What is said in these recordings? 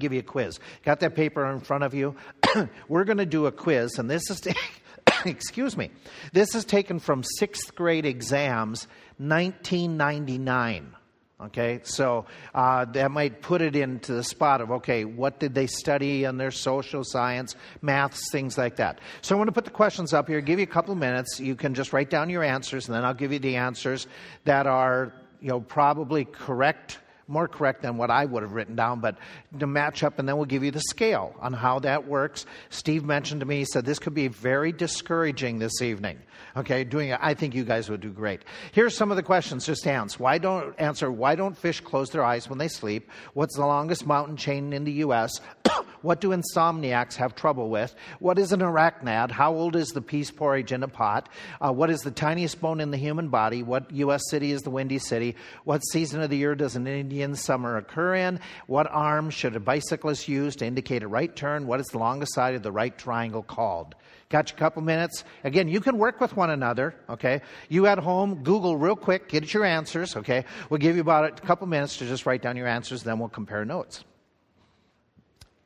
give you a quiz. Got that paper in front of you? We're going to do a quiz, and this is, excuse me, this is taken from sixth grade exams, 1999. Okay, so uh, that might put it into the spot of okay, what did they study in their social science, maths, things like that. So I'm going to put the questions up here, give you a couple minutes. You can just write down your answers, and then I'll give you the answers that are you know probably correct more correct than what I would have written down, but to match up, and then we'll give you the scale on how that works. Steve mentioned to me, he said this could be very discouraging this evening. Okay, doing it, I think you guys would do great. Here's some of the questions. Just answer. Why don't answer? Why don't fish close their eyes when they sleep? What's the longest mountain chain in the U.S.? What do insomniacs have trouble with? What is an arachnid? How old is the pease porridge in a pot? Uh, what is the tiniest bone in the human body? What U.S. city is the Windy City? What season of the year does an Indian summer occur in? What arm should a bicyclist use to indicate a right turn? What is the longest side of the right triangle called? Got you a couple minutes? Again, you can work with one another, okay? You at home, Google real quick, get your answers, okay? We'll give you about a couple minutes to just write down your answers, then we'll compare notes.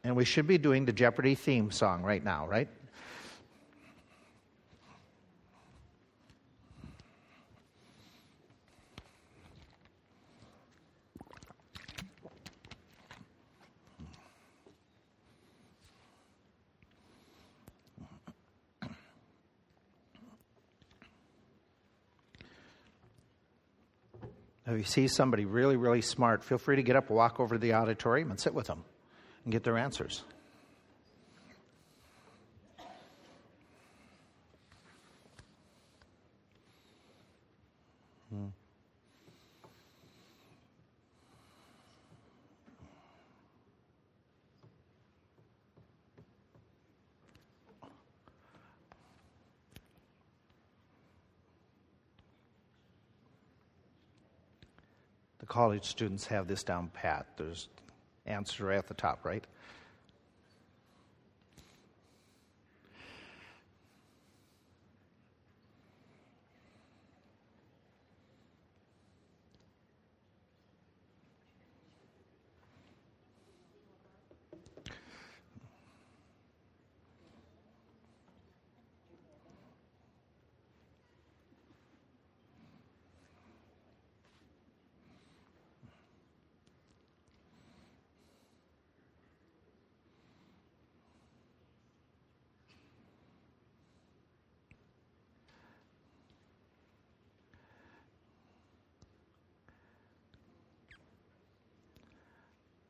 And we should be doing the Jeopardy theme song right now, right? If you see somebody really, really smart, feel free to get up, walk over to the auditorium, and sit with them and get their answers. College students have this down pat. There's answer right at the top, right?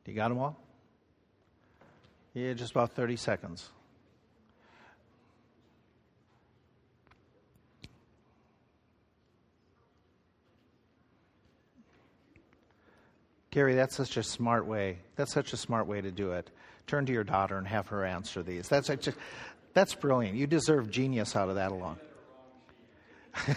You got them all? Yeah, just about 30 seconds. Gary, that's such a smart way. That's such a smart way to do it. Turn to your daughter and have her answer these. That's just, that's brilliant. You deserve genius out of that alone.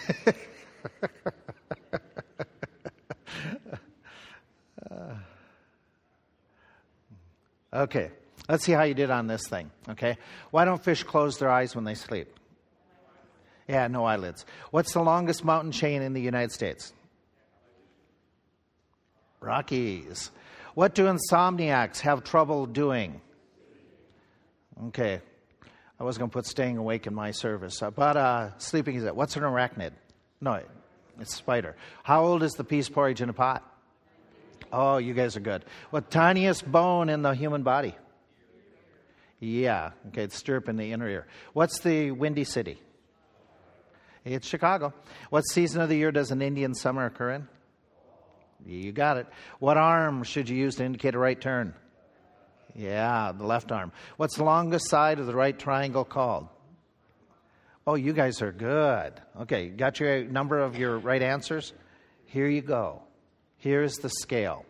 Okay, let's see how you did on this thing. Okay, why don't fish close their eyes when they sleep? Yeah, no eyelids. What's the longest mountain chain in the United States? Rockies. What do insomniacs have trouble doing? Okay, I was going to put staying awake in my service. But uh, sleeping is it? What's an arachnid? No, it's spider. How old is the peas porridge in a pot? Oh, you guys are good. What tiniest bone in the human body? Yeah, okay, it's stirrup in the inner ear. What's the windy city? It's Chicago. What season of the year does an Indian summer occur in? You got it. What arm should you use to indicate a right turn? Yeah, the left arm. What's the longest side of the right triangle called? Oh, you guys are good. Okay, got your number of your right answers? Here you go. Here's the scale.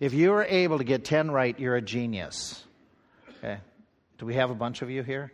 If you are able to get 10 right, you're a genius. Okay. Do we have a bunch of you here?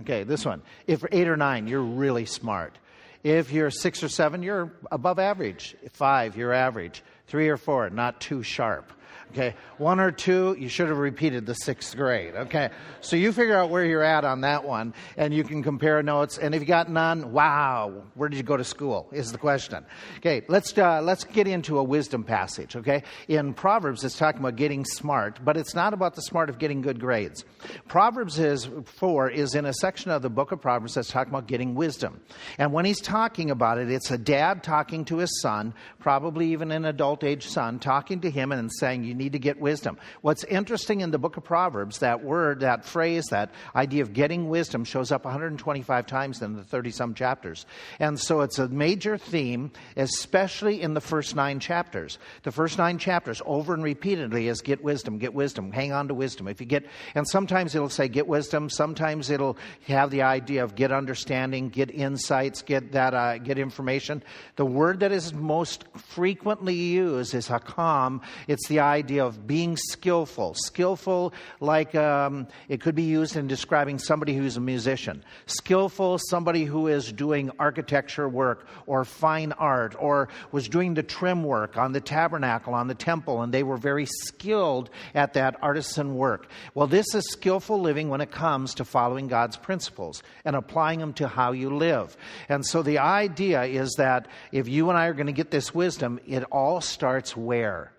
Okay, this one. If eight or nine, you're really smart. If you're six or seven, you're above average. Five, you're average. Three or four, not too sharp. Okay, one or two, you should have repeated the sixth grade. Okay, so you figure out where you're at on that one, and you can compare notes. And if you got none, wow, where did you go to school? Is the question. Okay, let's uh, let's get into a wisdom passage. Okay, in Proverbs, it's talking about getting smart, but it's not about the smart of getting good grades. Proverbs is four is in a section of the book of Proverbs that's talking about getting wisdom, and when he's talking about it, it's a dad talking to his son, probably even an adult age son, talking to him and saying, "You need to get wisdom. What's interesting in the book of Proverbs, that word, that phrase, that idea of getting wisdom shows up 125 times in the 30 some chapters. And so it's a major theme, especially in the first nine chapters. The first nine chapters, over and repeatedly, is get wisdom, get wisdom, hang on to wisdom. If you get, and sometimes it'll say get wisdom, sometimes it'll have the idea of get understanding, get insights, get that, uh, get information. The word that is most frequently used is hakam. It's the idea idea of being skillful. Skillful, like um, it could be used in describing somebody who's a musician. Skillful, somebody who is doing architecture work or fine art or was doing the trim work on the tabernacle, on the temple, and they were very skilled at that artisan work. Well, this is skillful living when it comes to following God's principles and applying them to how you live. And so the idea is that if you and I are going to get this wisdom, it all starts where?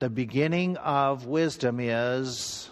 The beginning of wisdom is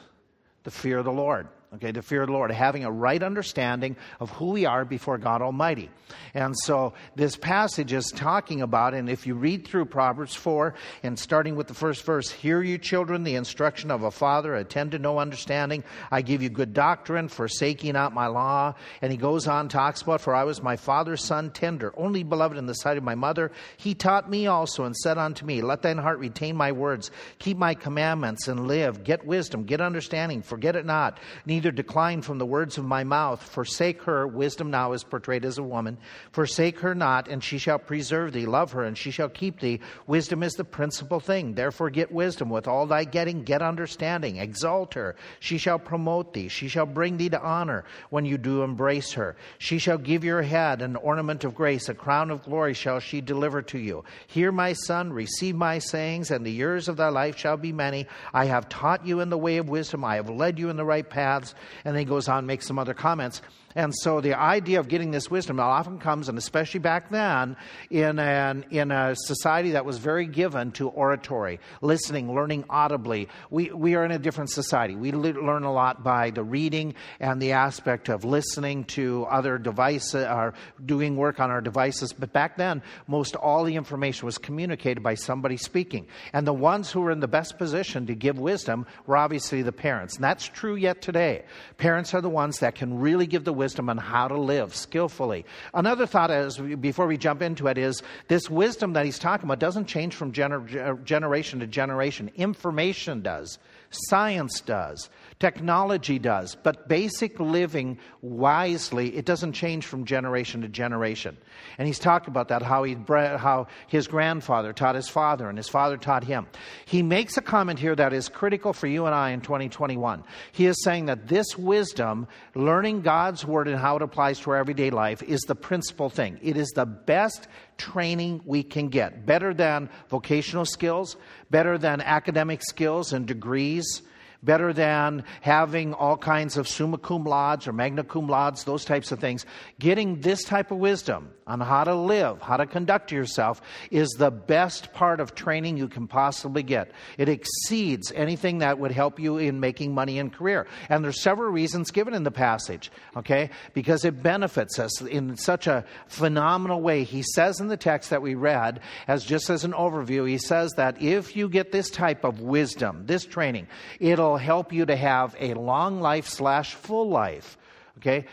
the fear of the Lord. Okay, the fear of the Lord, having a right understanding of who we are before God Almighty. And so this passage is talking about, and if you read through Proverbs 4 and starting with the first verse, hear you children the instruction of a father, attend to know understanding. I give you good doctrine, forsaking not my law. And he goes on, talks about, for I was my father's son tender, only beloved in the sight of my mother. He taught me also and said unto me, Let thine heart retain my words, keep my commandments and live. Get wisdom, get understanding, forget it not. Neither decline from the words of my mouth. Forsake her, wisdom now is portrayed as a woman. Forsake her not, and she shall preserve thee. Love her, and she shall keep thee. Wisdom is the principal thing. Therefore, get wisdom. With all thy getting, get understanding. Exalt her. She shall promote thee. She shall bring thee to honor when you do embrace her. She shall give your head an ornament of grace. A crown of glory shall she deliver to you. Hear, my son, receive my sayings, and the years of thy life shall be many. I have taught you in the way of wisdom. I have led you in the right paths. And then he goes on and makes some other comments. And so the idea of getting this wisdom often comes, and especially back then, in, an, in a society that was very given to oratory, listening, learning audibly. We, we are in a different society. We learn a lot by the reading and the aspect of listening to other devices or doing work on our devices. But back then, most all the information was communicated by somebody speaking. And the ones who were in the best position to give wisdom were obviously the parents. And that's true yet today. Parents are the ones that can really give the wisdom wisdom on how to live skillfully. Another thought, as before we jump into it, is this wisdom that he's talking about doesn't change from gener- generation to generation. Information does, science does. Technology does, but basic living wisely, it doesn't change from generation to generation. And he's talked about that, how, he, how his grandfather taught his father and his father taught him. He makes a comment here that is critical for you and I in 2021. He is saying that this wisdom, learning God's word and how it applies to our everyday life, is the principal thing. It is the best training we can get. Better than vocational skills, better than academic skills and degrees better than having all kinds of summa cum laude or magna cum laude, those types of things. Getting this type of wisdom on how to live, how to conduct yourself, is the best part of training you can possibly get. It exceeds anything that would help you in making money and career. And there's several reasons given in the passage, okay? Because it benefits us in such a phenomenal way. He says in the text that we read, as just as an overview, he says that if you get this type of wisdom, this training, it'll help you to have a long life slash full life. Okay?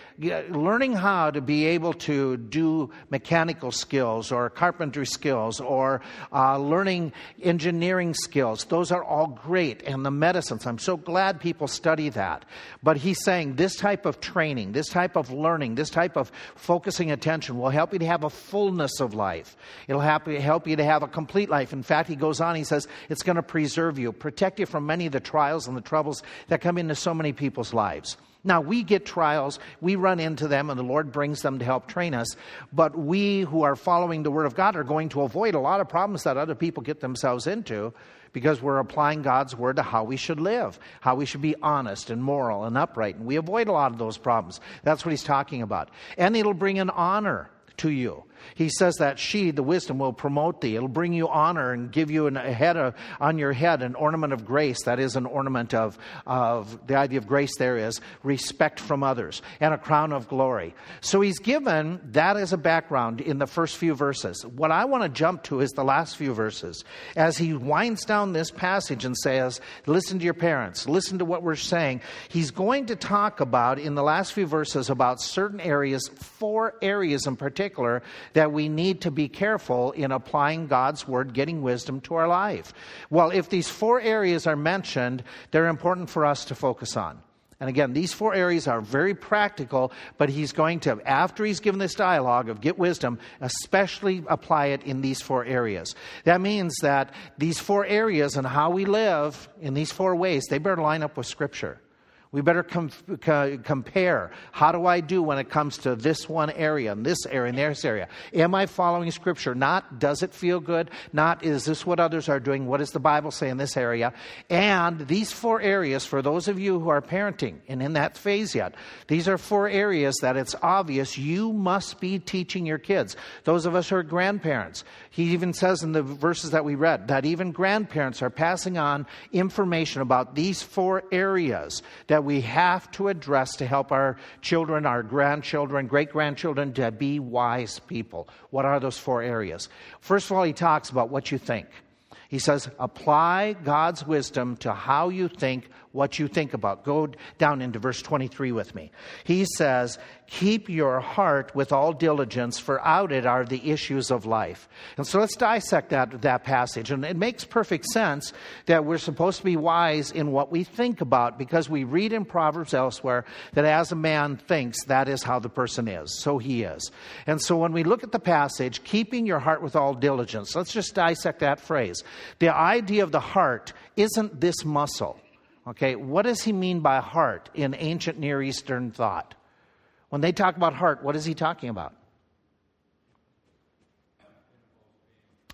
Learning how to be able to do mechanical skills or carpentry skills or uh, learning engineering skills, those are all great. And the medicines, I'm so glad people study that. But he's saying this type of training, this type of learning, this type of focusing attention will help you to have a fullness of life. It'll help you, help you to have a complete life. In fact, he goes on, he says, it's going to preserve you, protect you from many of the trials and the troubles that come into so many people's lives. Now, we get trials, we run into them, and the Lord brings them to help train us. But we who are following the Word of God are going to avoid a lot of problems that other people get themselves into because we're applying God's word to how we should live, how we should be honest and moral and upright. And we avoid a lot of those problems. That's what he's talking about. And it'll bring an honor to you. He says that she, the wisdom, will promote thee. It'll bring you honor and give you an, a head of, on your head an ornament of grace. That is an ornament of, of the idea of grace there is respect from others and a crown of glory. So he's given that as a background in the first few verses. What I want to jump to is the last few verses as he winds down this passage and says, Listen to your parents, listen to what we're saying. He's going to talk about in the last few verses about certain areas, four areas in particular that we need to be careful in applying God's word, getting wisdom to our life. Well, if these four areas are mentioned, they're important for us to focus on. And again, these four areas are very practical, but he's going to, after he's given this dialogue of get wisdom, especially apply it in these four areas. That means that these four areas and how we live in these four ways, they better line up with Scripture. We better com- co- compare. How do I do when it comes to this one area and this area and this area? Am I following Scripture? Not does it feel good? Not is this what others are doing? What does the Bible say in this area? And these four areas, for those of you who are parenting and in that phase yet, these are four areas that it's obvious you must be teaching your kids. Those of us who are grandparents, he even says in the verses that we read that even grandparents are passing on information about these four areas that we have to address to help our children, our grandchildren, great grandchildren to be wise people. What are those four areas? First of all, he talks about what you think. He says, apply God's wisdom to how you think, what you think about. Go down into verse 23 with me. He says, Keep your heart with all diligence, for out it are the issues of life. And so let's dissect that, that passage. And it makes perfect sense that we're supposed to be wise in what we think about, because we read in Proverbs elsewhere that as a man thinks, that is how the person is. So he is. And so when we look at the passage, keeping your heart with all diligence, let's just dissect that phrase. The idea of the heart isn't this muscle. Okay, what does he mean by heart in ancient Near Eastern thought? When they talk about heart, what is he talking about?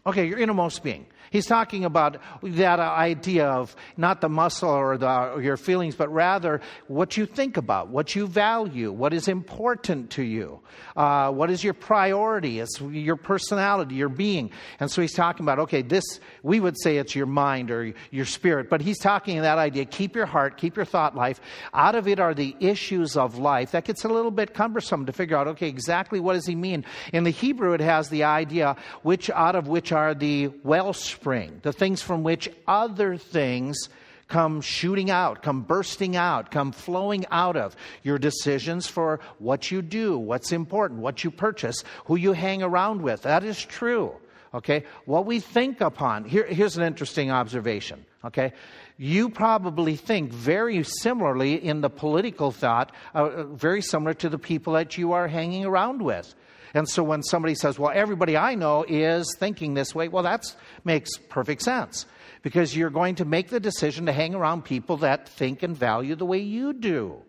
Okay, your innermost being. He's talking about that idea of not the muscle or, the, or your feelings, but rather what you think about, what you value, what is important to you, uh, what is your priority, it's your personality, your being. And so he's talking about, okay, this, we would say it's your mind or your spirit, but he's talking that idea keep your heart, keep your thought life. Out of it are the issues of life. That gets a little bit cumbersome to figure out, okay, exactly what does he mean? In the Hebrew, it has the idea which out of which are the wellspring the things from which other things come shooting out, come bursting out, come flowing out of your decisions for what you do, what's important, what you purchase, who you hang around with. That is true. Okay? What we think upon, here, here's an interesting observation. Okay? You probably think very similarly in the political thought, uh, very similar to the people that you are hanging around with. And so when somebody says, well, everybody I know is thinking this way, well, that makes perfect sense because you're going to make the decision to hang around people that think and value the way you do.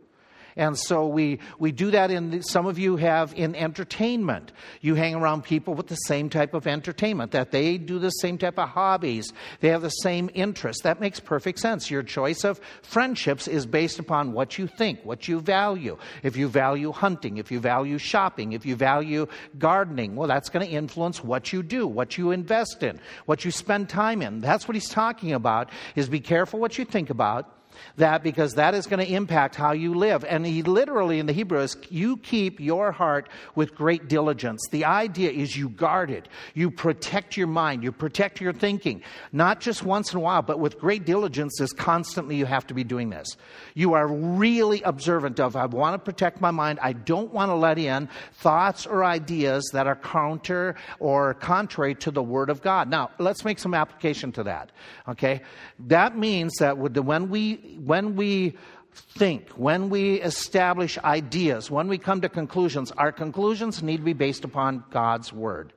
And so we, we do that in, some of you have in entertainment. You hang around people with the same type of entertainment, that they do the same type of hobbies, they have the same interests. That makes perfect sense. Your choice of friendships is based upon what you think, what you value. If you value hunting, if you value shopping, if you value gardening, well, that's going to influence what you do, what you invest in, what you spend time in. That's what he's talking about, is be careful what you think about that because that is going to impact how you live. And he literally in the Hebrew is, you keep your heart with great diligence. The idea is you guard it, you protect your mind, you protect your thinking, not just once in a while, but with great diligence is constantly you have to be doing this. You are really observant of, I want to protect my mind. I don't want to let in thoughts or ideas that are counter or contrary to the Word of God. Now, let's make some application to that. Okay? That means that when we when we think, when we establish ideas, when we come to conclusions, our conclusions need to be based upon God's Word.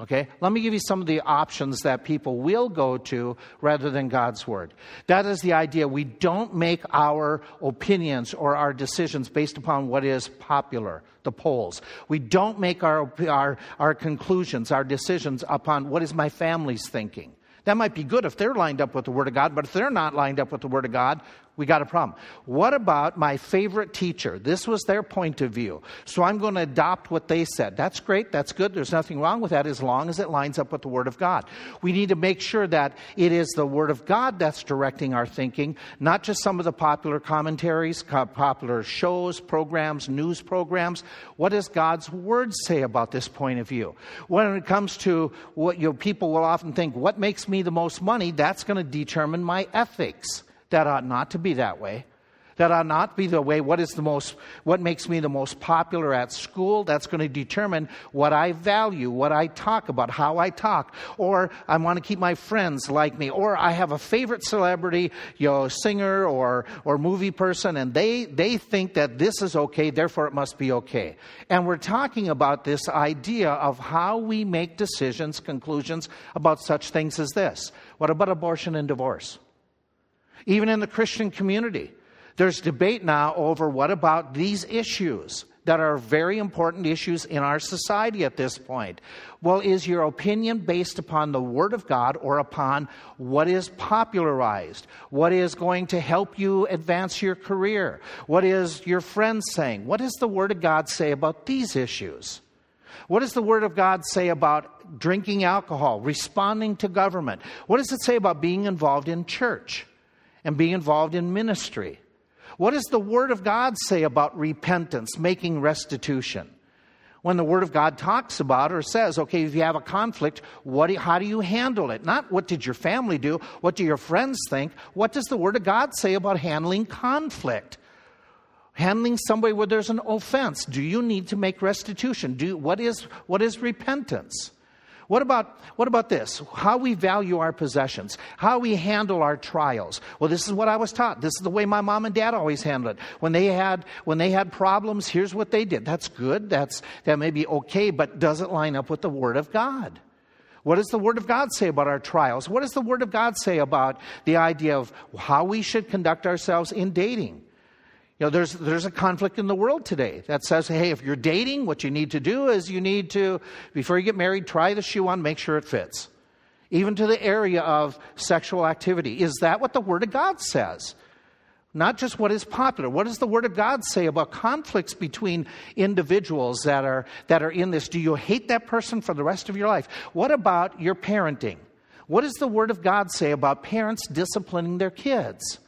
Okay? Let me give you some of the options that people will go to rather than God's Word. That is the idea. We don't make our opinions or our decisions based upon what is popular, the polls. We don't make our, our, our conclusions, our decisions upon what is my family's thinking. That might be good if they're lined up with the Word of God, but if they're not lined up with the Word of God, we got a problem. What about my favorite teacher? This was their point of view. So I'm going to adopt what they said. That's great. That's good. There's nothing wrong with that as long as it lines up with the Word of God. We need to make sure that it is the Word of God that's directing our thinking, not just some of the popular commentaries, popular shows, programs, news programs. What does God's Word say about this point of view? When it comes to what you know, people will often think, what makes me the most money? That's going to determine my ethics. That ought not to be that way. That ought not be the way. What is the most, what makes me the most popular at school? That's going to determine what I value, what I talk about, how I talk. Or I want to keep my friends like me. Or I have a favorite celebrity, you know, singer or, or movie person, and they, they think that this is okay, therefore it must be okay. And we're talking about this idea of how we make decisions, conclusions about such things as this. What about abortion and divorce? Even in the Christian community, there's debate now over what about these issues that are very important issues in our society at this point. Well, is your opinion based upon the Word of God or upon what is popularized? What is going to help you advance your career? What is your friends saying? What does the Word of God say about these issues? What does the Word of God say about drinking alcohol, responding to government? What does it say about being involved in church? And be involved in ministry. What does the Word of God say about repentance, making restitution? When the Word of God talks about or says, okay, if you have a conflict, what, how do you handle it? Not what did your family do, what do your friends think? What does the Word of God say about handling conflict? Handling somebody where there's an offense. Do you need to make restitution? Do, what, is, what is repentance? What about, what about this? How we value our possessions, how we handle our trials. Well, this is what I was taught. This is the way my mom and dad always handled it. When they had, when they had problems, here's what they did. That's good. That's, that may be okay, but does it line up with the Word of God? What does the Word of God say about our trials? What does the Word of God say about the idea of how we should conduct ourselves in dating? You know, there's, there's a conflict in the world today that says, hey, if you're dating, what you need to do is you need to, before you get married, try the shoe on, make sure it fits. Even to the area of sexual activity. Is that what the Word of God says? Not just what is popular. What does the Word of God say about conflicts between individuals that are, that are in this? Do you hate that person for the rest of your life? What about your parenting? What does the Word of God say about parents disciplining their kids?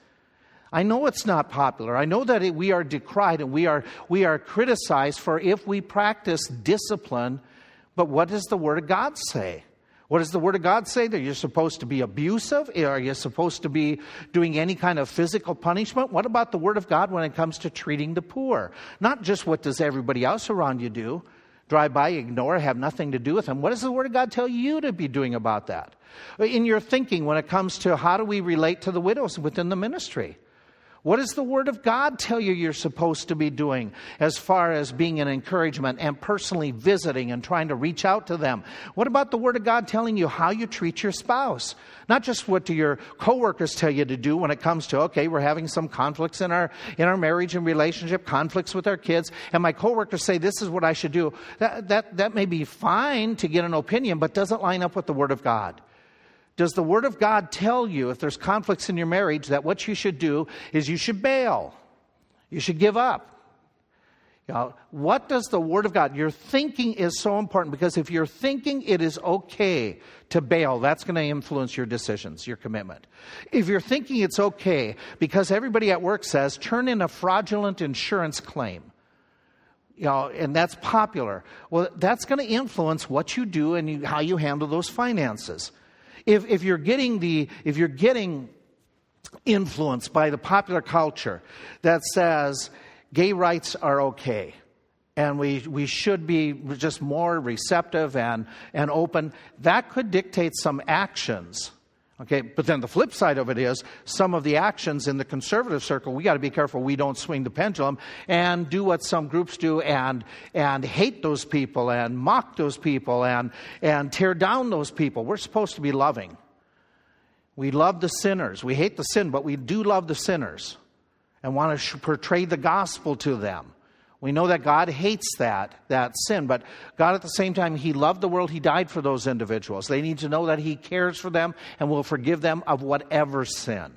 I know it's not popular. I know that it, we are decried and we are, we are criticized for if we practice discipline. But what does the Word of God say? What does the Word of God say? That you're supposed to be abusive? Eh, are you supposed to be doing any kind of physical punishment? What about the Word of God when it comes to treating the poor? Not just what does everybody else around you do? Drive by, ignore, have nothing to do with them. What does the Word of God tell you to be doing about that? In your thinking when it comes to how do we relate to the widows within the ministry? What does the Word of God tell you you're supposed to be doing as far as being an encouragement and personally visiting and trying to reach out to them? What about the Word of God telling you how you treat your spouse? Not just what do your coworkers tell you to do when it comes to, okay, we're having some conflicts in our, in our marriage and relationship, conflicts with our kids, and my coworkers say this is what I should do. That, that, that may be fine to get an opinion, but doesn't line up with the Word of God. Does the Word of God tell you, if there's conflicts in your marriage, that what you should do is you should bail? You should give up? You know, what does the Word of God, your thinking is so important because if you're thinking it is okay to bail, that's going to influence your decisions, your commitment. If you're thinking it's okay because everybody at work says, turn in a fraudulent insurance claim, you know, and that's popular, well, that's going to influence what you do and you, how you handle those finances. If, if you're getting the, if you're getting influenced by the popular culture that says gay rights are okay and we, we should be just more receptive and, and open, that could dictate some actions. Okay, but then the flip side of it is some of the actions in the conservative circle, we got to be careful we don't swing the pendulum and do what some groups do and, and hate those people and mock those people and, and tear down those people. We're supposed to be loving. We love the sinners. We hate the sin, but we do love the sinners and want to portray the gospel to them. We know that God hates that, that sin, but God at the same time, He loved the world. He died for those individuals. They need to know that He cares for them and will forgive them of whatever sin.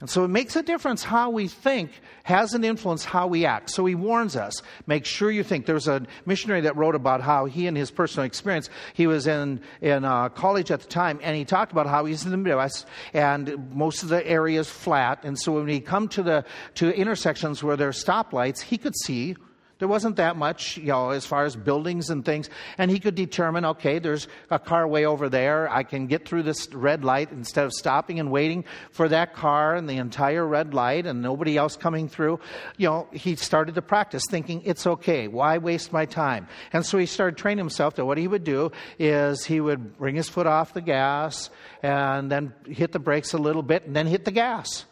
And so it makes a difference how we think has an influence how we act. So he warns us, make sure you think. There's a missionary that wrote about how he and his personal experience, he was in, in uh, college at the time, and he talked about how he's in the Midwest, and most of the area is flat. And so when he come to the to intersections where there are stoplights, he could see there wasn't that much, you know, as far as buildings and things. And he could determine, okay, there's a car way over there. I can get through this red light instead of stopping and waiting for that car and the entire red light and nobody else coming through. You know, he started to practice thinking, it's okay. Why waste my time? And so he started training himself that what he would do is he would bring his foot off the gas and then hit the brakes a little bit and then hit the gas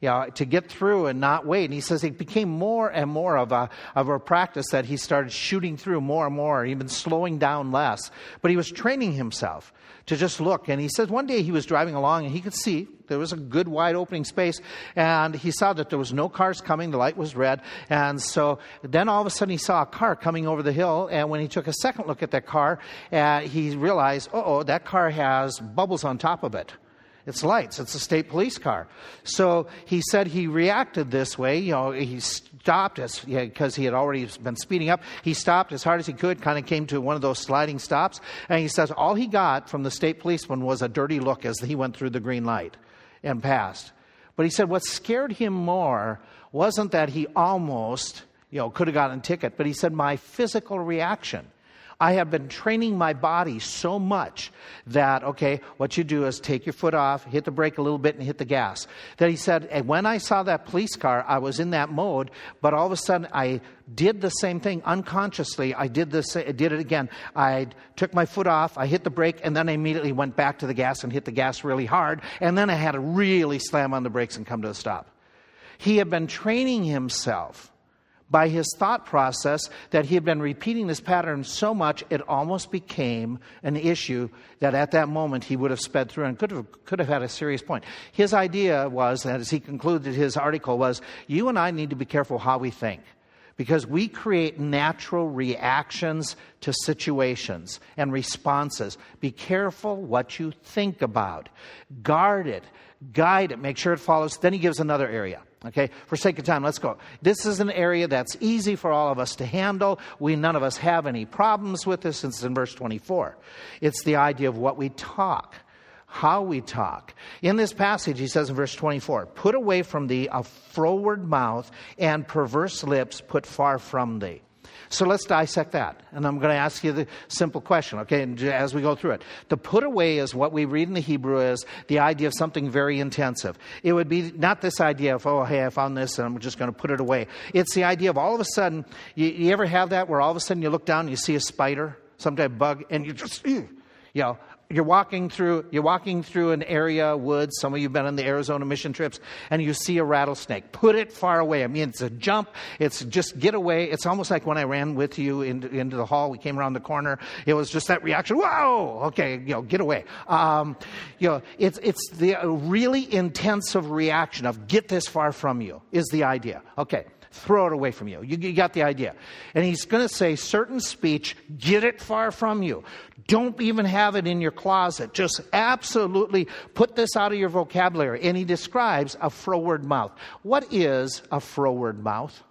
you know, to get through and not wait. And he says it became more and more of a, of a practice that he started shooting through more and more, even slowing down less. But he was training himself to just look. And he says one day he was driving along and he could see there was a good wide opening space and he saw that there was no cars coming the light was red and so then all of a sudden he saw a car coming over the hill and when he took a second look at that car uh, he realized oh that car has bubbles on top of it it's lights. It's a state police car. So he said he reacted this way. You know, he stopped us because he had already been speeding up. He stopped as hard as he could. Kind of came to one of those sliding stops, and he says all he got from the state policeman was a dirty look as he went through the green light and passed. But he said what scared him more wasn't that he almost, you know, could have gotten a ticket, but he said my physical reaction. I have been training my body so much that, okay, what you do is take your foot off, hit the brake a little bit, and hit the gas. That he said, and when I saw that police car, I was in that mode, but all of a sudden I did the same thing unconsciously. I did this, I did it again. I took my foot off, I hit the brake, and then I immediately went back to the gas and hit the gas really hard, and then I had to really slam on the brakes and come to a stop. He had been training himself by his thought process that he had been repeating this pattern so much it almost became an issue that at that moment he would have sped through and could have, could have had a serious point. His idea was, that, as he concluded his article, was you and I need to be careful how we think because we create natural reactions to situations and responses. Be careful what you think about. Guard it, guide it, make sure it follows. Then he gives another area. Okay, for sake of time, let's go. This is an area that's easy for all of us to handle. We none of us have any problems with this since in verse 24. It's the idea of what we talk, how we talk. In this passage, he says in verse 24, put away from thee a froward mouth and perverse lips put far from thee. So let's dissect that. And I'm going to ask you the simple question, okay, as we go through it. The put away is what we read in the Hebrew is the idea of something very intensive. It would be not this idea of, oh, hey, I found this and I'm just going to put it away. It's the idea of all of a sudden, you, you ever have that where all of a sudden you look down and you see a spider, some type of bug, and you just, you know, you're walking through you're walking through an area woods. Some of you've been on the arizona mission trips and you see a rattlesnake. Put it far away. I mean it's a jump. It's just get away. It's almost like when i ran with you into, into the hall. We came around the corner. It was just that reaction whoa! Okay you know get away. Um, you know it's it's the really intensive reaction of get this far from you is the idea. Okay throw it away from you. You, you got the idea. And he's going to say certain speech, get it far from you. Don't even have it in your closet. Just absolutely put this out of your vocabulary. And he describes a froward mouth. What is a froward mouth?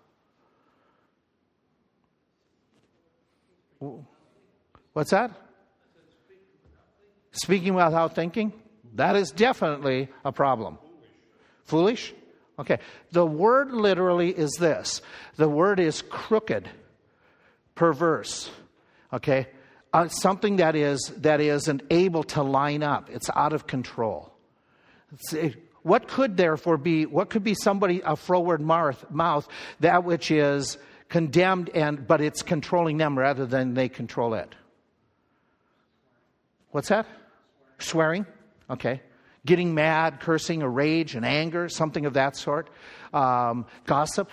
What's that? Speaking without thinking? That is definitely a problem. Foolish? Okay. The word literally is this the word is crooked, perverse. Okay uh, something that is that isn't able to line up. It's out of control. What could therefore be? What could be somebody a froward mouth that which is condemned and but it's controlling them rather than they control it? What's that? Swearing. Okay. Getting mad, cursing, a rage, and anger, something of that sort. Um, gossip.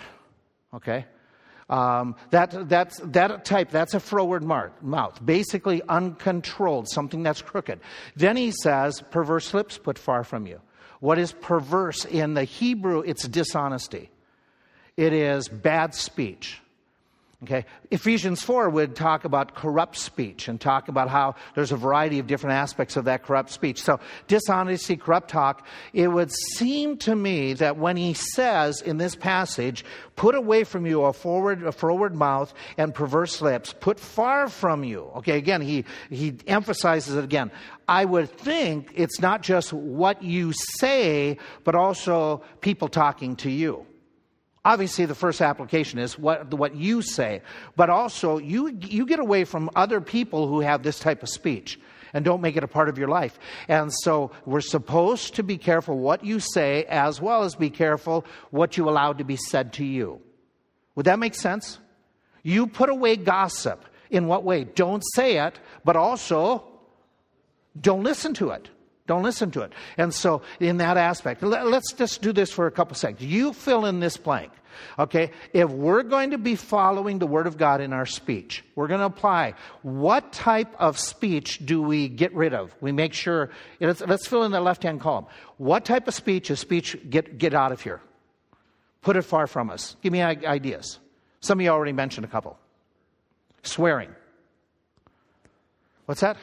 Okay. Um, that, that's, that type, that's a froward mouth, basically uncontrolled, something that's crooked. Then he says, perverse lips put far from you. What is perverse in the Hebrew? It's dishonesty. It is bad speech. Okay? Ephesians 4 would talk about corrupt speech and talk about how there's a variety of different aspects of that corrupt speech. So, dishonesty, corrupt talk, it would seem to me that when he says in this passage, put away from you a forward, a forward mouth and perverse lips, put far from you. Okay, again, he, he emphasizes it again. I would think it's not just what you say, but also people talking to you. Obviously, the first application is what, what you say, but also you, you get away from other people who have this type of speech and don't make it a part of your life. And so we're supposed to be careful what you say as well as be careful what you allow to be said to you. Would that make sense? You put away gossip. In what way? Don't say it, but also don't listen to it. Don't listen to it. And so, in that aspect, let's just do this for a couple seconds. You fill in this blank. Okay? If we're going to be following the Word of God in our speech, we're going to apply what type of speech do we get rid of? We make sure, let's, let's fill in the left hand column. What type of speech is speech get, get out of here? Put it far from us. Give me ideas. Some of you already mentioned a couple. Swearing. What's that?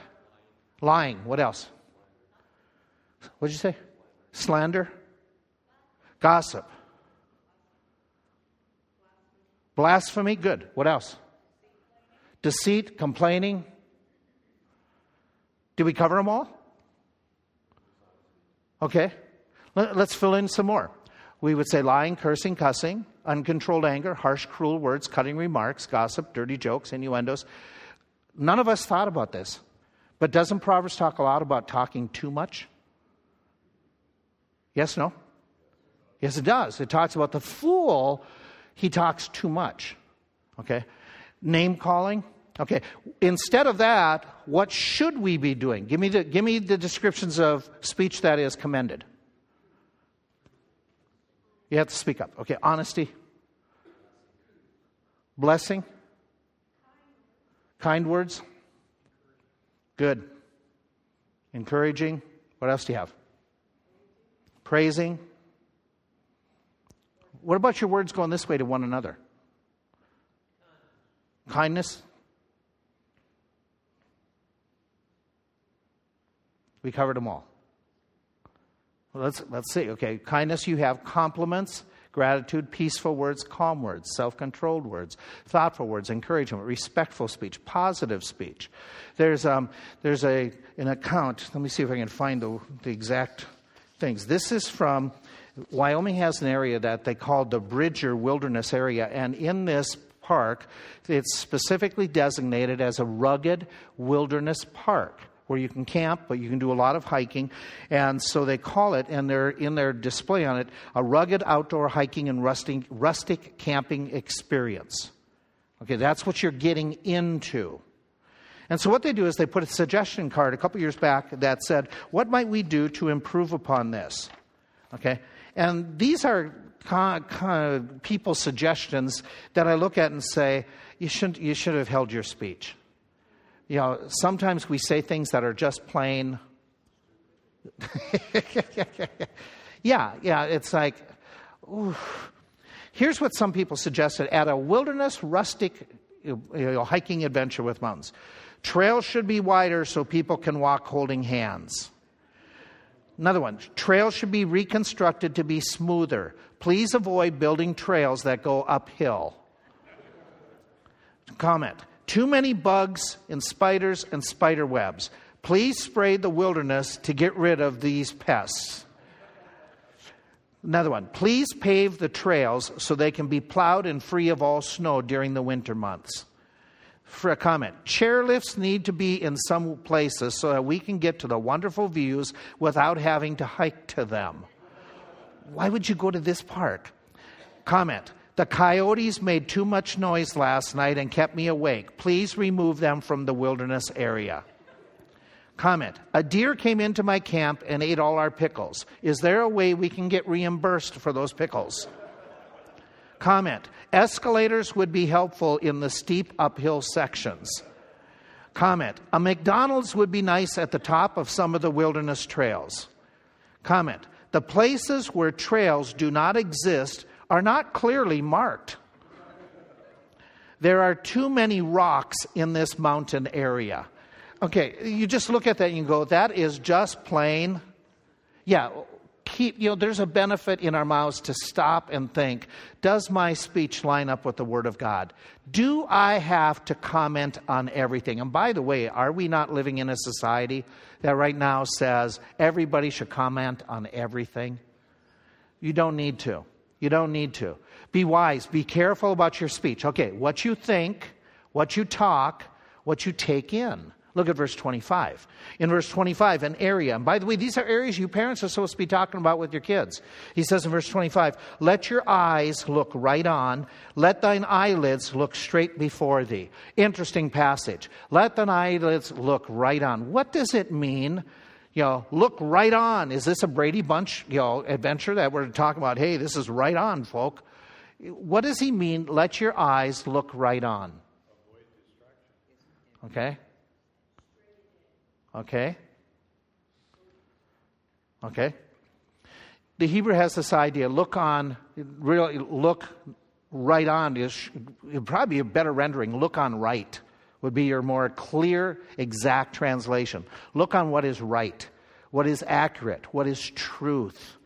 Lying. What else? What did you say? Slander? Gossip. Blasphemy? Good. What else? Deceit, complaining. Did we cover them all? Okay. Let's fill in some more. We would say lying, cursing, cussing, uncontrolled anger, harsh, cruel words, cutting remarks, gossip, dirty jokes, innuendos. None of us thought about this. But doesn't Proverbs talk a lot about talking too much? Yes, no? Yes, it does. It talks about the fool, he talks too much. Okay? Name calling. Okay. Instead of that, what should we be doing? Give me the, give me the descriptions of speech that is commended. You have to speak up. Okay. Honesty. Blessing. Kind words. Good. Encouraging. What else do you have? Praising. What about your words going this way to one another? Kindness. We covered them all. Well, let's, let's see. Okay, kindness, you have compliments, gratitude, peaceful words, calm words, self controlled words, thoughtful words, encouragement, respectful speech, positive speech. There's, um, there's a, an account. Let me see if I can find the, the exact things. This is from Wyoming has an area that they call the Bridger Wilderness Area, and in this park, it's specifically designated as a rugged wilderness park where you can camp, but you can do a lot of hiking. And so they call it, and they're in their display on it, a rugged outdoor hiking and rustic, rustic camping experience. Okay, that's what you're getting into. And so what they do is they put a suggestion card a couple years back that said, What might we do to improve upon this? Okay? And these are kind of people's suggestions that I look at and say, you, shouldn't, you should have held your speech. You know, sometimes we say things that are just plain. yeah, yeah, it's like, here's what some people suggested at a wilderness rustic you know, hiking adventure with mountains. Trails should be wider so people can walk holding hands. Another one trails should be reconstructed to be smoother. Please avoid building trails that go uphill. Comment Too many bugs and spiders and spider webs. Please spray the wilderness to get rid of these pests. Another one. Please pave the trails so they can be plowed and free of all snow during the winter months for a comment. Chairlifts need to be in some places so that we can get to the wonderful views without having to hike to them. Why would you go to this park? Comment. The coyotes made too much noise last night and kept me awake. Please remove them from the wilderness area. Comment. A deer came into my camp and ate all our pickles. Is there a way we can get reimbursed for those pickles? Comment Escalators would be helpful in the steep uphill sections. Comment A McDonald's would be nice at the top of some of the wilderness trails. Comment The places where trails do not exist are not clearly marked. there are too many rocks in this mountain area. Okay, you just look at that and you go, that is just plain. Yeah, keep, you know, there's a benefit in our mouths to stop and think Does my speech line up with the Word of God? Do I have to comment on everything? And by the way, are we not living in a society that right now says everybody should comment on everything? You don't need to. You don't need to. Be wise. Be careful about your speech. Okay, what you think, what you talk, what you take in. Look at verse 25. In verse 25, an area. And by the way, these are areas you parents are supposed to be talking about with your kids. He says in verse 25, Let your eyes look right on, let thine eyelids look straight before thee. Interesting passage. Let thine eyelids look right on. What does it mean? You know, look right on. Is this a Brady Bunch, you know, adventure that we're talking about? Hey, this is right on, folk. What does he mean? Let your eyes look right on. Okay? Okay? Okay? The Hebrew has this idea look on, really look right on is probably a better rendering. Look on right would be your more clear, exact translation. Look on what is right, what is accurate, what is truth.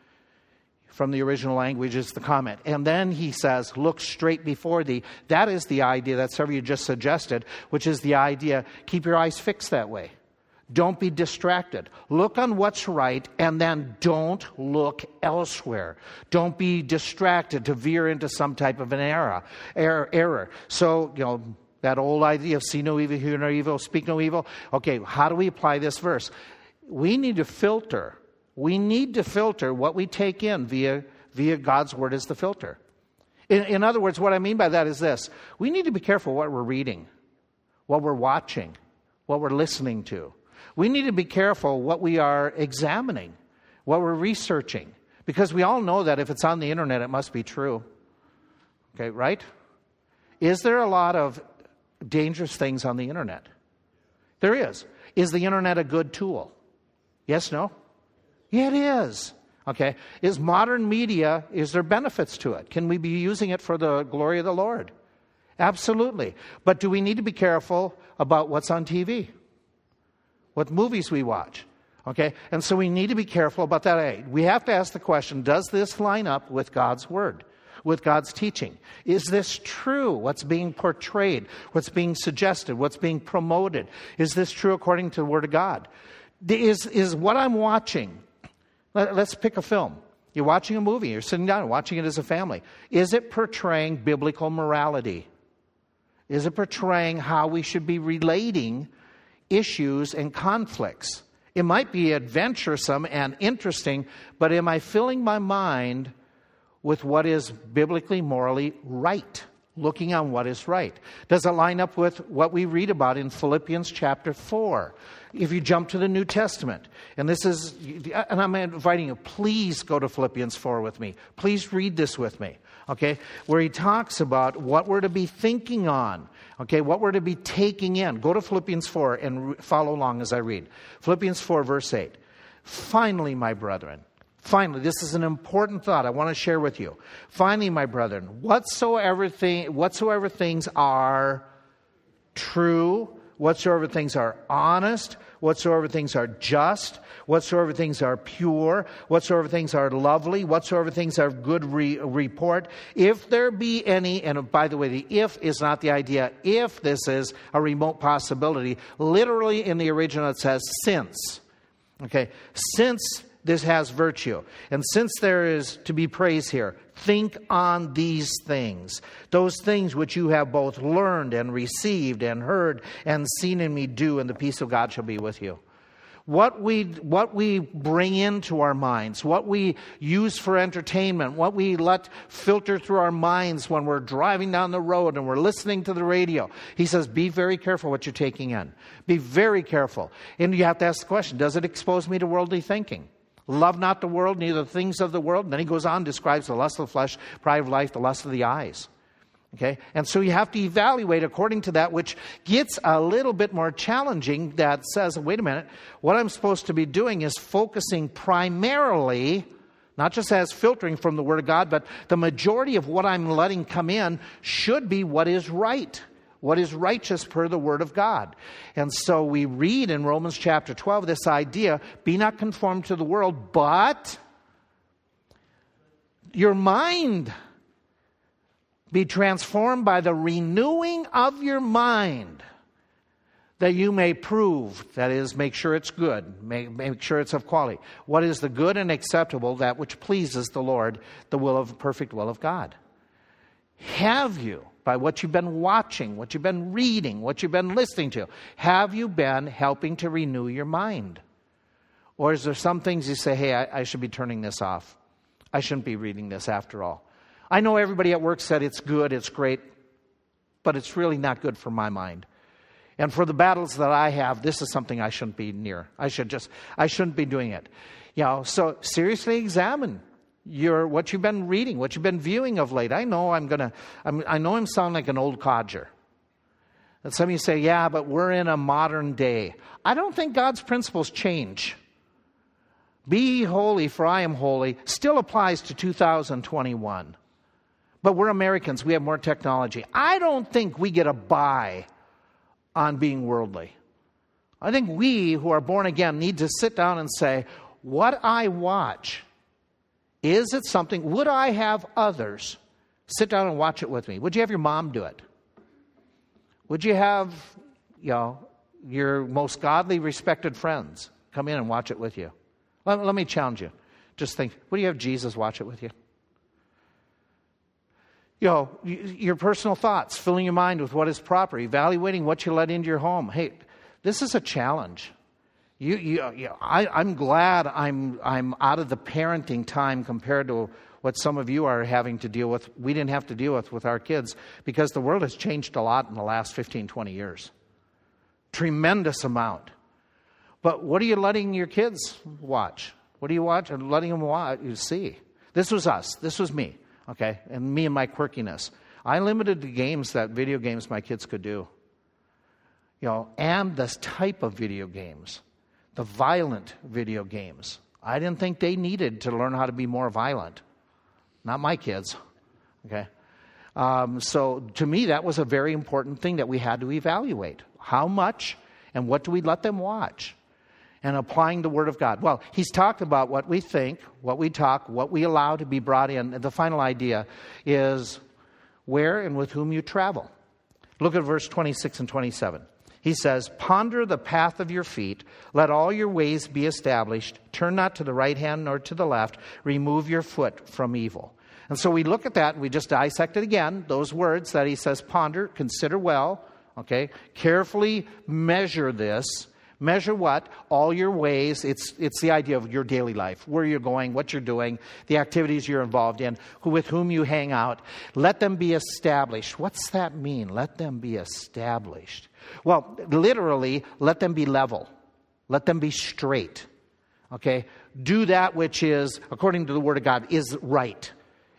From the original language is the comment. And then he says, Look straight before thee. That is the idea that some of you just suggested, which is the idea keep your eyes fixed that way. Don't be distracted. Look on what's right and then don't look elsewhere. Don't be distracted to veer into some type of an error. error, error. So, you know, that old idea of see no evil, hear no evil, speak no evil. Okay, how do we apply this verse? We need to filter. We need to filter what we take in via, via God's word as the filter. In, in other words, what I mean by that is this we need to be careful what we're reading, what we're watching, what we're listening to we need to be careful what we are examining, what we're researching, because we all know that if it's on the internet, it must be true. Okay, right? Is there a lot of dangerous things on the internet? There is. Is the internet a good tool? Yes, no? Yeah, it is. Okay. Is modern media, is there benefits to it? Can we be using it for the glory of the Lord? Absolutely. But do we need to be careful about what's on TV? What movies we watch. Okay? And so we need to be careful about that. We have to ask the question does this line up with God's Word? With God's teaching? Is this true? What's being portrayed? What's being suggested? What's being promoted? Is this true according to the Word of God? Is, is what I'm watching, let, let's pick a film. You're watching a movie, you're sitting down watching it as a family. Is it portraying biblical morality? Is it portraying how we should be relating issues and conflicts. It might be adventuresome and interesting, but am I filling my mind with what is biblically, morally right? Looking on what is right. Does it line up with what we read about in Philippians chapter 4? If you jump to the New Testament, and this is, and I'm inviting you, please go to Philippians 4 with me. Please read this with me, okay? Where he talks about what we're to be thinking on Okay, what we're to be taking in. Go to Philippians 4 and re- follow along as I read. Philippians 4, verse 8. Finally, my brethren, finally, this is an important thought I want to share with you. Finally, my brethren, whatsoever, thing, whatsoever things are true, whatsoever things are honest, whatsoever things are just, whatsoever things are pure, whatsoever things are lovely, whatsoever things are good re- report, if there be any, and by the way, the if is not the idea, if this is a remote possibility, literally in the original it says since. Okay, since this has virtue. And since there is to be praise here, think on these things, those things which you have both learned and received and heard and seen in me do, and the peace of God shall be with you. What we, what we bring into our minds, what we use for entertainment, what we let filter through our minds when we're driving down the road and we're listening to the radio. He says, be very careful what you're taking in. Be very careful. And you have to ask the question, does it expose me to worldly thinking? Love not the world, neither the things of the world. And then he goes on, describes the lust of the flesh, pride of life, the lust of the eyes. Okay? And so you have to evaluate according to that, which gets a little bit more challenging. That says, wait a minute, what I'm supposed to be doing is focusing primarily, not just as filtering from the Word of God, but the majority of what I'm letting come in should be what is right what is righteous per the word of God. And so we read in Romans chapter 12 this idea be not conformed to the world, but your mind be transformed by the renewing of your mind that you may prove, that is, make sure it's good, make, make sure it's of quality. What is the good and acceptable, that which pleases the Lord, the will of perfect will of God? Have you, by what you've been watching, what you've been reading, what you've been listening to, have you been helping to renew your mind? Or is there some things you say, hey, I, I should be turning this off? I shouldn't be reading this after all. I know everybody at work said it's good, it's great, but it's really not good for my mind. And for the battles that I have, this is something I shouldn't be near. I should just, I shouldn't be doing it. You know, so seriously examine your what you've been reading, what you've been viewing of late. I know I'm gonna, I know I'm sounding like an old codger. And some of you say, yeah, but we're in a modern day. I don't think God's principles change. Be holy, for I am holy, still applies to 2021. But we're Americans, we have more technology. I don't think we get a buy on being worldly. I think we who are born again need to sit down and say, what I watch is it something, would I have others sit down and watch it with me? Would you have your mom do it? Would you have, you know, your most godly, respected friends come in and watch it with you? Let, let me challenge you. Just think, would you have Jesus watch it with you? You know, your personal thoughts, filling your mind with what is proper, evaluating what you let into your home. Hey, this is a challenge. You, you, you, I, I'm glad I'm, I'm out of the parenting time compared to what some of you are having to deal with. We didn't have to deal with with our kids because the world has changed a lot in the last 15, 20 years. Tremendous amount. But what are you letting your kids watch? What are you watching? Letting them watch, you see. This was us. This was me. Okay? And me and my quirkiness. I limited the games that video games my kids could do. You know, and this type of video games the violent video games. I didn't think they needed to learn how to be more violent. Not my kids. Okay? Um, so to me, that was a very important thing that we had to evaluate. How much and what do we let them watch? And applying the Word of God. Well, he's talked about what we think, what we talk, what we allow to be brought in. The final idea is where and with whom you travel. Look at verse 26 and 27. He says, Ponder the path of your feet, let all your ways be established, turn not to the right hand nor to the left, remove your foot from evil. And so we look at that and we just dissect it again, those words that he says, ponder, consider well, okay, carefully measure this Measure what? All your ways. It's, it's the idea of your daily life, where you're going, what you're doing, the activities you're involved in, who, with whom you hang out. Let them be established. What's that mean? Let them be established. Well, literally, let them be level, let them be straight. Okay? Do that which is, according to the Word of God, is right.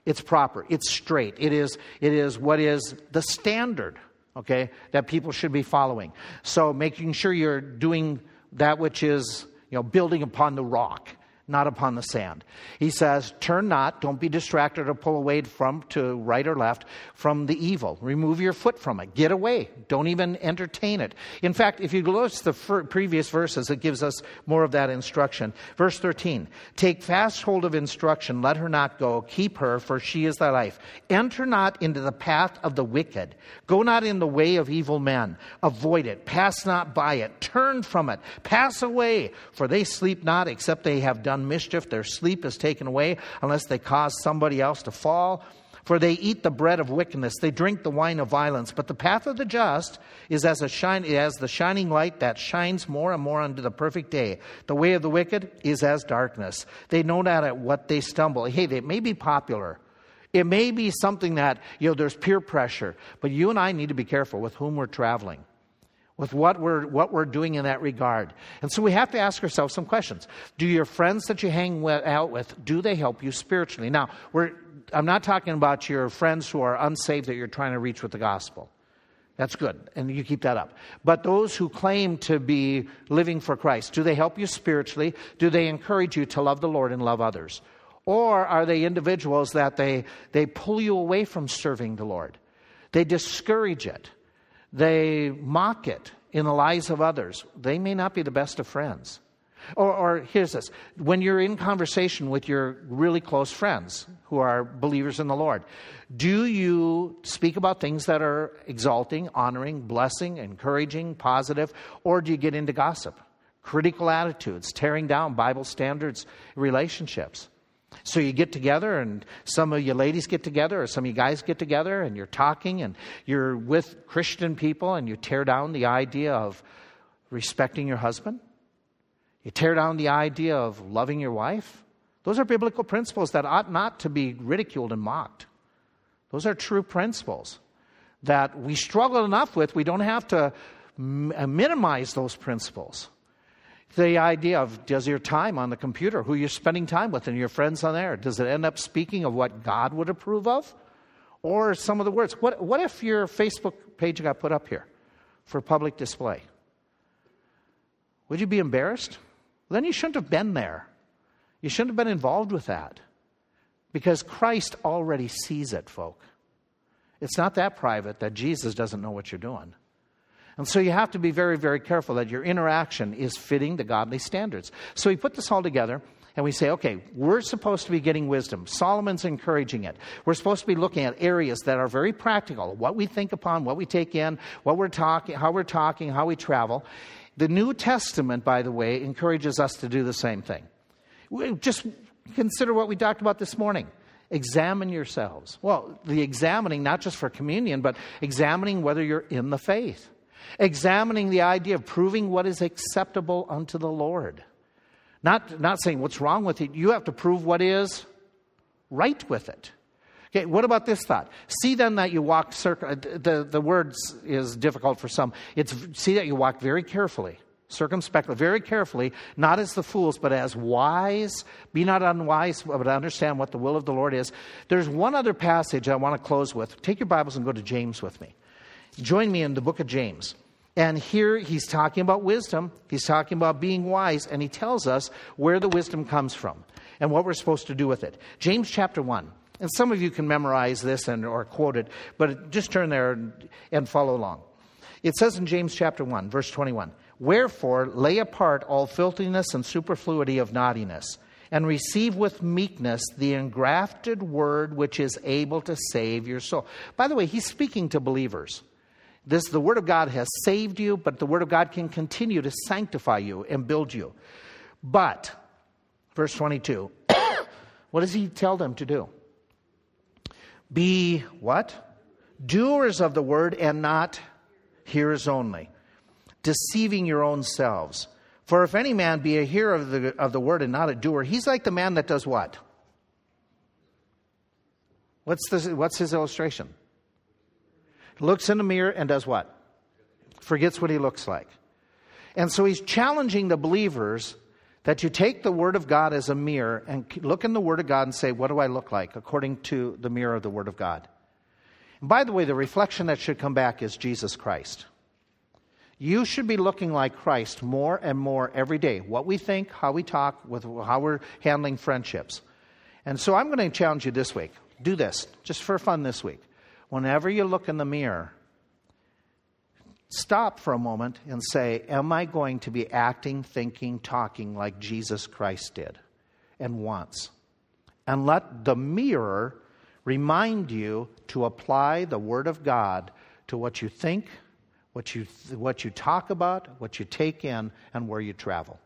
It's proper. It's straight. It is, it is what is the standard okay, that people should be following. So making sure you're doing that which is, you know, building upon the rock not upon the sand. He says, Turn not, don't be distracted or pull away from to right or left from the evil. Remove your foot from it. Get away. Don't even entertain it. In fact, if you look at the previous verses, it gives us more of that instruction. Verse 13 Take fast hold of instruction, let her not go. Keep her, for she is thy life. Enter not into the path of the wicked. Go not in the way of evil men. Avoid it. Pass not by it. Turn from it. Pass away, for they sleep not except they have done mischief. Their sleep is taken away unless they cause somebody else to fall. For they eat the bread of wickedness, they drink the wine of violence. But the path of the just is as, a shine, as the shining light that shines more and more unto the perfect day. The way of the wicked is as darkness. They know not at what they stumble. Hey, they may be popular. It may be something that, you know, there's peer pressure. But you and I need to be careful with whom we're traveling with what we're, what we're doing in that regard. And so we have to ask ourselves some questions. Do your friends that you hang out with, do they help you spiritually? Now, I'm not talking about your friends who are unsaved that you're trying to reach with the gospel. That's good, and you keep that up. But those who claim to be living for Christ, do they help you spiritually? Do they encourage you to love the Lord and love others? Or are they individuals that they, they pull you away from serving the Lord? They discourage it. They mock it in the lives of others. They may not be the best of friends. Or, or, here's this when you're in conversation with your really close friends who are believers in the Lord, do you speak about things that are exalting, honoring, blessing, encouraging, positive, or do you get into gossip, critical attitudes, tearing down Bible standards, relationships? So you get together, and some of you ladies get together, or some of you guys get together, and you're talking, and you're with Christian people, and you tear down the idea of respecting your husband. You tear down the idea of loving your wife. Those are biblical principles that ought not to be ridiculed and mocked. Those are true principles that we struggle enough with, we don't have to uh, minimize those principles the idea of does your time on the computer, who you're spending time with, and your friends on there, does it end up speaking of what God would approve of? Or some of the words? What, what if your Facebook page got put up here for public display? Would you be embarrassed? Then you shouldn't have been there. You shouldn't have been involved with that. Because Christ already sees it, folk. It's not that private that Jesus doesn't know what you're doing. And so you have to be very, very careful that your interaction is fitting the godly standards. So we put this all together and we say, okay, we're supposed to be getting wisdom. Solomon's encouraging it. We're supposed to be looking at areas that are very practical what we think upon, what we take in, what we're talking, how we're talking, how we travel. The New Testament, by the way, encourages us to do the same thing. Just consider what we talked about this morning. Examine yourselves. Well, the examining, not just for communion, but examining whether you're in the faith examining the idea of proving what is acceptable unto the Lord. Not, not saying what's wrong with it, you have to prove what is right with it. Okay, what about this thought? See then that you walk, circ- uh, the, the words is difficult for some. It's see that you walk very carefully, circumspectly, very carefully, not as the fools, but as wise. Be not unwise, but understand what the will of the Lord is. There's one other passage I want to close with. Take your Bibles and go to James with me. Join me in the book of James. And here he's talking about wisdom, he's talking about being wise, and he tells us where the wisdom comes from and what we're supposed to do with it. James chapter 1. And some of you can memorize this and, or quote it, but just turn there and, and follow along. It says in James chapter 1, verse 21 Wherefore lay apart all filthiness and superfluity of naughtiness, and receive with meekness the engrafted word which is able to save your soul. By the way, he's speaking to believers. This, the Word of God has saved you, but the Word of God can continue to sanctify you and build you. But, verse 22, what does he tell them to do? Be what? Doers of the Word and not hearers only, deceiving your own selves. For if any man be a hearer of the, of the Word and not a doer, he's like the man that does what? What's, the, what's his illustration? Looks in the mirror and does what? Forgets what he looks like. And so he's challenging the believers that you take the Word of God as a mirror and look in the Word of God and say, What do I look like according to the mirror of the Word of God? And by the way, the reflection that should come back is Jesus Christ. You should be looking like Christ more and more every day. What we think, how we talk, with how we're handling friendships. And so I'm going to challenge you this week. Do this, just for fun this week whenever you look in the mirror, stop for a moment and say, Am I going to be acting, thinking, talking like Jesus Christ did and wants? And let the mirror remind you to apply the Word of God to what you think, what you, what you talk about, what you take in, and where you travel.